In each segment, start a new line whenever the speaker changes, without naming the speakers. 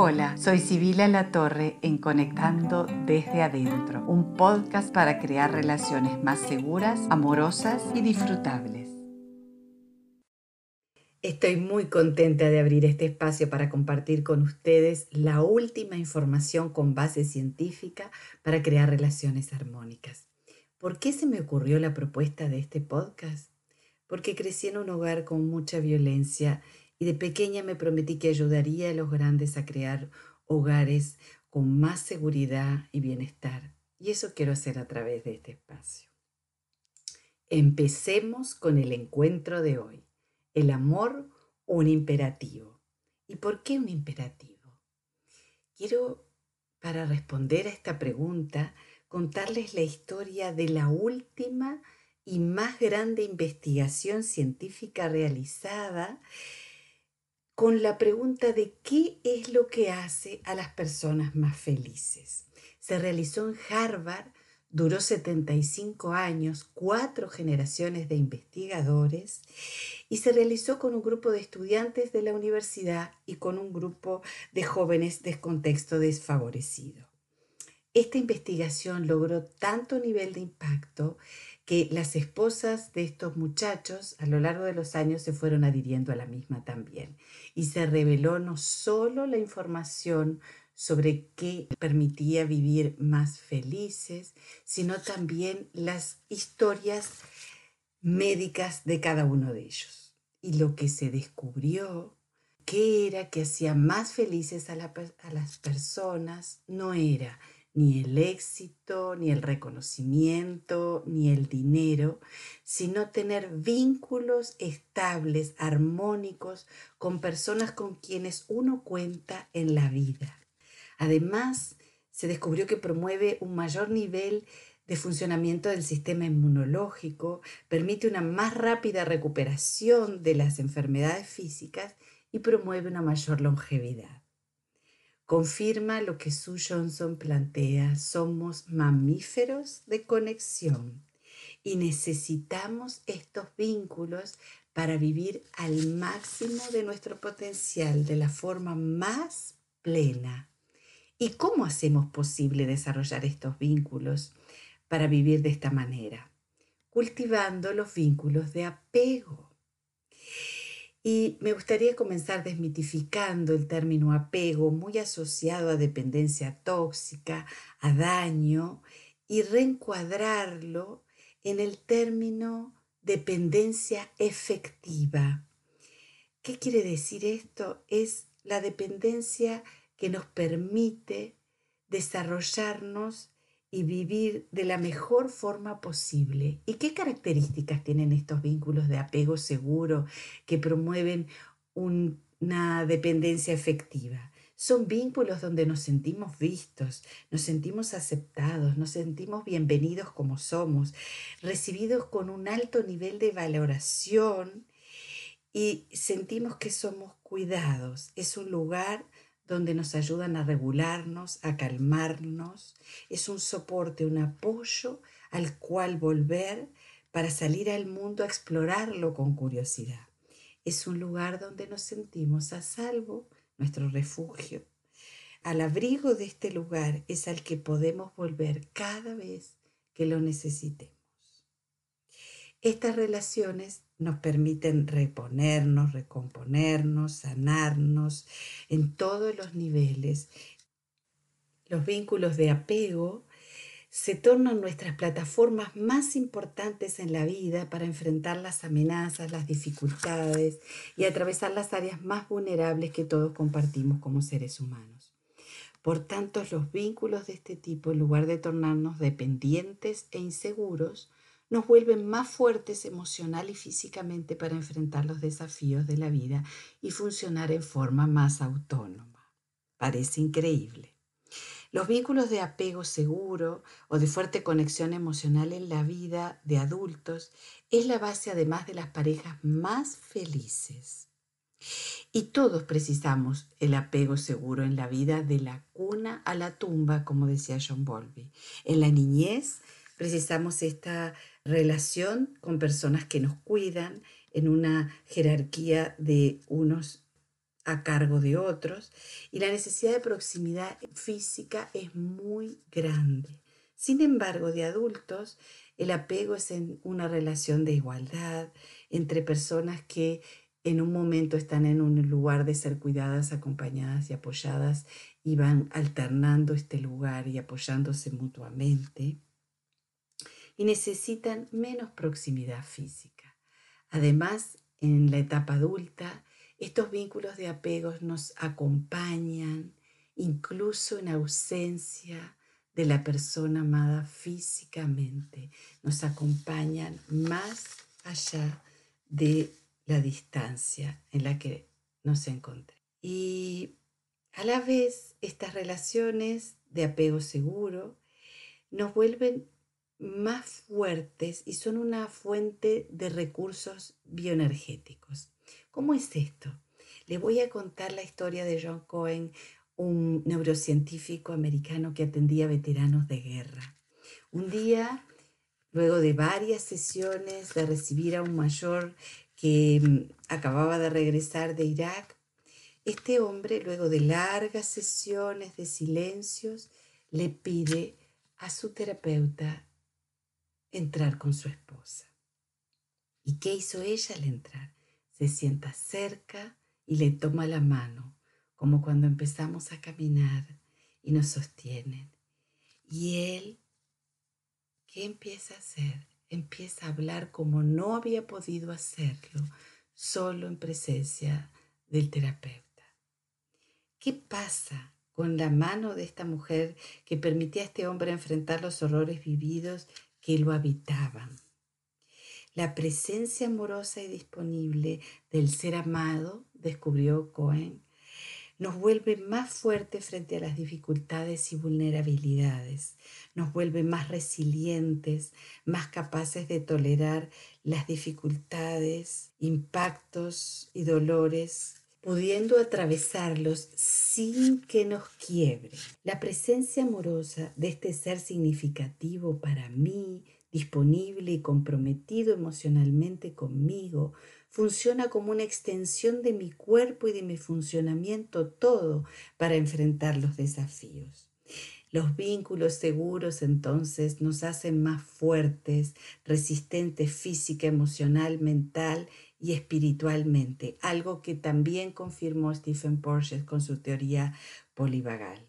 Hola, soy Sibila La Torre en Conectando desde Adentro, un podcast para crear relaciones más seguras, amorosas y disfrutables. Estoy muy contenta de abrir este espacio para compartir con ustedes la última información con base científica para crear relaciones armónicas. ¿Por qué se me ocurrió la propuesta de este podcast? Porque crecí en un hogar con mucha violencia y de pequeña me prometí que ayudaría a los grandes a crear hogares con más seguridad y bienestar. Y eso quiero hacer a través de este espacio. Empecemos con el encuentro de hoy. El amor, un imperativo. ¿Y por qué un imperativo? Quiero, para responder a esta pregunta, contarles la historia de la última y más grande investigación científica realizada con la pregunta de qué es lo que hace a las personas más felices. Se realizó en Harvard, duró 75 años, cuatro generaciones de investigadores y se realizó con un grupo de estudiantes de la universidad y con un grupo de jóvenes de contexto desfavorecido. Esta investigación logró tanto nivel de impacto que las esposas de estos muchachos a lo largo de los años se fueron adhiriendo a la misma también. Y se reveló no solo la información sobre qué permitía vivir más felices, sino también las historias médicas de cada uno de ellos. Y lo que se descubrió, que era que hacía más felices a, a las personas, no era ni el éxito, ni el reconocimiento, ni el dinero, sino tener vínculos estables, armónicos con personas con quienes uno cuenta en la vida. Además, se descubrió que promueve un mayor nivel de funcionamiento del sistema inmunológico, permite una más rápida recuperación de las enfermedades físicas y promueve una mayor longevidad confirma lo que Sue Johnson plantea, somos mamíferos de conexión y necesitamos estos vínculos para vivir al máximo de nuestro potencial de la forma más plena. ¿Y cómo hacemos posible desarrollar estos vínculos para vivir de esta manera? Cultivando los vínculos de apego. Y me gustaría comenzar desmitificando el término apego, muy asociado a dependencia tóxica, a daño, y reencuadrarlo en el término dependencia efectiva. ¿Qué quiere decir esto? Es la dependencia que nos permite desarrollarnos y vivir de la mejor forma posible. ¿Y qué características tienen estos vínculos de apego seguro que promueven una dependencia efectiva? Son vínculos donde nos sentimos vistos, nos sentimos aceptados, nos sentimos bienvenidos como somos, recibidos con un alto nivel de valoración y sentimos que somos cuidados. Es un lugar donde nos ayudan a regularnos, a calmarnos. Es un soporte, un apoyo al cual volver para salir al mundo a explorarlo con curiosidad. Es un lugar donde nos sentimos a salvo, nuestro refugio. Al abrigo de este lugar es al que podemos volver cada vez que lo necesitemos. Estas relaciones nos permiten reponernos, recomponernos, sanarnos en todos los niveles. Los vínculos de apego se tornan nuestras plataformas más importantes en la vida para enfrentar las amenazas, las dificultades y atravesar las áreas más vulnerables que todos compartimos como seres humanos. Por tanto, los vínculos de este tipo, en lugar de tornarnos dependientes e inseguros, nos vuelven más fuertes emocional y físicamente para enfrentar los desafíos de la vida y funcionar en forma más autónoma. Parece increíble. Los vínculos de apego seguro o de fuerte conexión emocional en la vida de adultos es la base además de las parejas más felices. Y todos precisamos el apego seguro en la vida de la cuna a la tumba, como decía John Bowlby. En la niñez precisamos esta relación con personas que nos cuidan en una jerarquía de unos a cargo de otros y la necesidad de proximidad física es muy grande. Sin embargo, de adultos, el apego es en una relación de igualdad entre personas que en un momento están en un lugar de ser cuidadas, acompañadas y apoyadas y van alternando este lugar y apoyándose mutuamente y necesitan menos proximidad física. Además, en la etapa adulta, estos vínculos de apegos nos acompañan incluso en ausencia de la persona amada físicamente, nos acompañan más allá de la distancia en la que nos encontramos. Y a la vez, estas relaciones de apego seguro nos vuelven más fuertes y son una fuente de recursos bioenergéticos. ¿Cómo es esto? Le voy a contar la historia de John Cohen, un neurocientífico americano que atendía veteranos de guerra. Un día, luego de varias sesiones de recibir a un mayor que mm, acababa de regresar de Irak, este hombre, luego de largas sesiones de silencios, le pide a su terapeuta entrar con su esposa. ¿Y qué hizo ella al entrar? Se sienta cerca y le toma la mano, como cuando empezamos a caminar y nos sostienen. Y él, ¿qué empieza a hacer? Empieza a hablar como no había podido hacerlo, solo en presencia del terapeuta. ¿Qué pasa con la mano de esta mujer que permitía a este hombre enfrentar los horrores vividos lo habitaban. La presencia amorosa y disponible del ser amado, descubrió Cohen, nos vuelve más fuertes frente a las dificultades y vulnerabilidades, nos vuelve más resilientes, más capaces de tolerar las dificultades, impactos y dolores pudiendo atravesarlos sin que nos quiebre. La presencia amorosa de este ser significativo para mí, disponible y comprometido emocionalmente conmigo, funciona como una extensión de mi cuerpo y de mi funcionamiento todo para enfrentar los desafíos. Los vínculos seguros entonces nos hacen más fuertes, resistentes física, emocional, mental y espiritualmente, algo que también confirmó Stephen Porges con su teoría polivagal.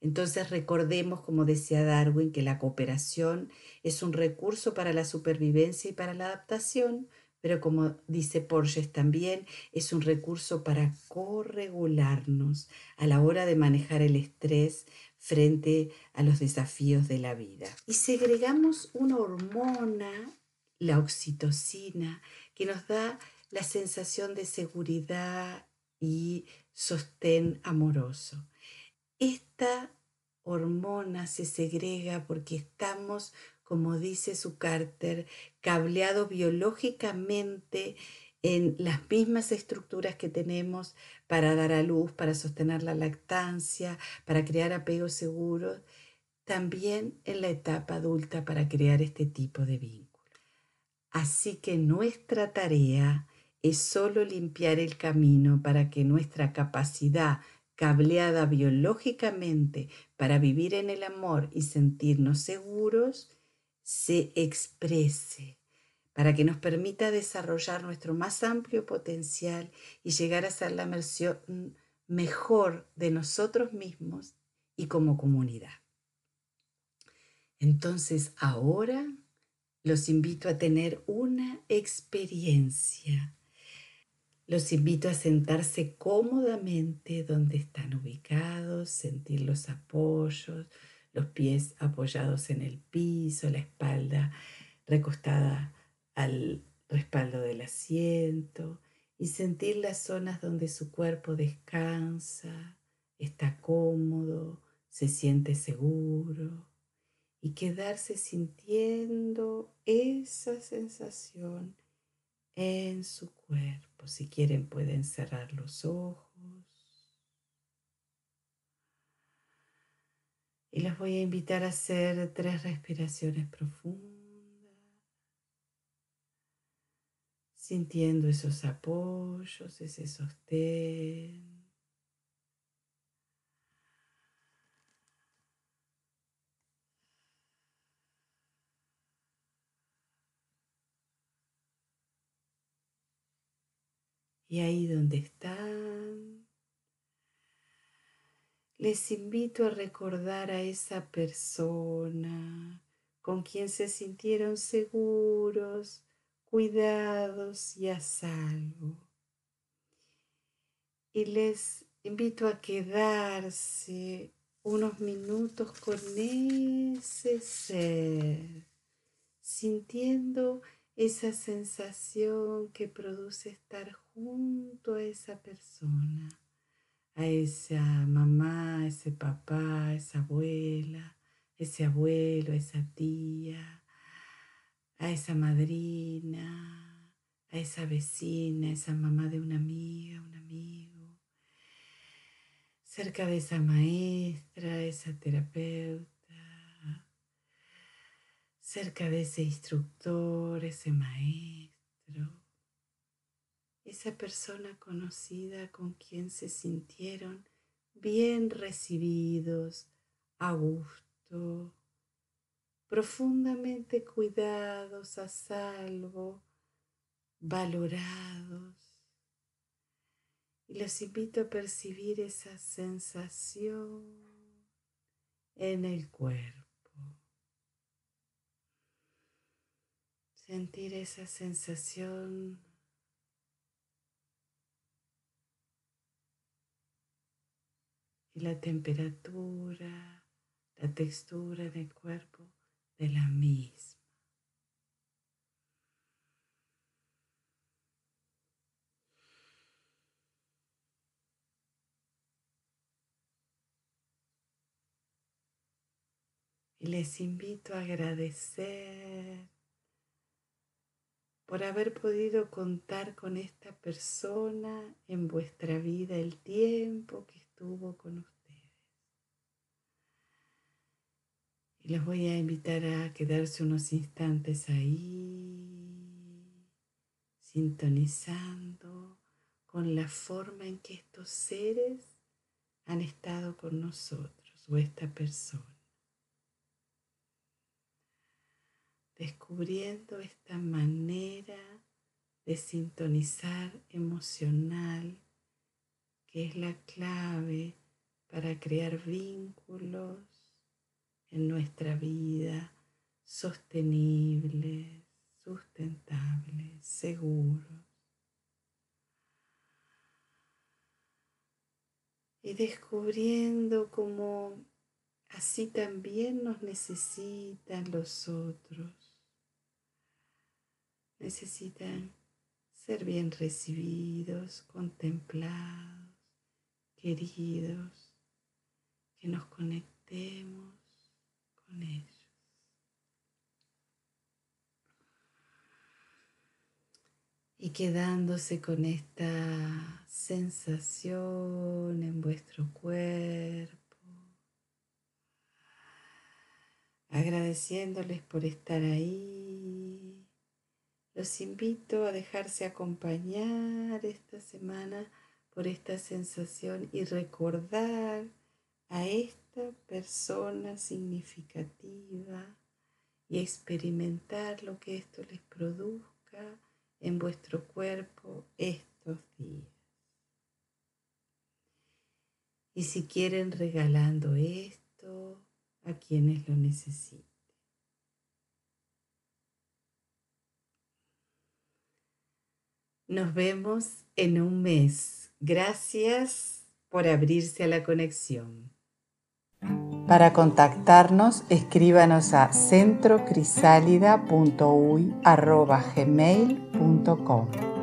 Entonces recordemos, como decía Darwin, que la cooperación es un recurso para la supervivencia y para la adaptación, pero como dice Porges también, es un recurso para corregularnos a la hora de manejar el estrés frente a los desafíos de la vida. Y segregamos una hormona, la oxitocina, que nos da la sensación de seguridad y sostén amoroso. Esta hormona se segrega porque estamos, como dice su Carter, cableados biológicamente en las mismas estructuras que tenemos para dar a luz, para sostener la lactancia, para crear apegos seguros, también en la etapa adulta para crear este tipo de vínculos. Así que nuestra tarea es solo limpiar el camino para que nuestra capacidad cableada biológicamente para vivir en el amor y sentirnos seguros se exprese, para que nos permita desarrollar nuestro más amplio potencial y llegar a ser la mejor de nosotros mismos y como comunidad. Entonces ahora los invito a tener una experiencia. Los invito a sentarse cómodamente donde están ubicados, sentir los apoyos, los pies apoyados en el piso, la espalda recostada al respaldo del asiento y sentir las zonas donde su cuerpo descansa, está cómodo, se siente seguro y quedarse sintiendo esa sensación en su cuerpo. Si quieren pueden cerrar los ojos. Y los voy a invitar a hacer tres respiraciones profundas. sintiendo esos apoyos, ese sostén. Y ahí donde están, les invito a recordar a esa persona con quien se sintieron seguros, cuidados y a salvo. Y les invito a quedarse unos minutos con ese ser, sintiendo esa sensación que produce estar junto a esa persona, a esa mamá, a ese papá, a esa abuela, ese abuelo, a esa tía, a esa madrina, a esa vecina, a esa mamá de una amiga, un amigo, cerca de esa maestra, esa terapeuta cerca de ese instructor, ese maestro, esa persona conocida con quien se sintieron bien recibidos, a gusto, profundamente cuidados, a salvo, valorados. Y los invito a percibir esa sensación en el cuerpo. Sentir esa sensación y la temperatura, la textura del cuerpo de la misma. Y les invito a agradecer por haber podido contar con esta persona en vuestra vida el tiempo que estuvo con ustedes. Y les voy a invitar a quedarse unos instantes ahí, sintonizando con la forma en que estos seres han estado con nosotros o esta persona. descubriendo esta manera de sintonizar emocional que es la clave para crear vínculos en nuestra vida sostenibles, sustentables, seguros. Y descubriendo cómo así también nos necesitan los otros necesitan ser bien recibidos, contemplados, queridos, que nos conectemos con ellos. Y quedándose con esta sensación en vuestro cuerpo, agradeciéndoles por estar ahí los invito a dejarse acompañar esta semana por esta sensación y recordar a esta persona significativa y experimentar lo que esto les produzca en vuestro cuerpo estos días. Y si quieren regalando esto a quienes lo necesiten. Nos vemos en un mes. Gracias por abrirse a la conexión. Para contactarnos, escríbanos a centrocrisálida.uy.gmail.com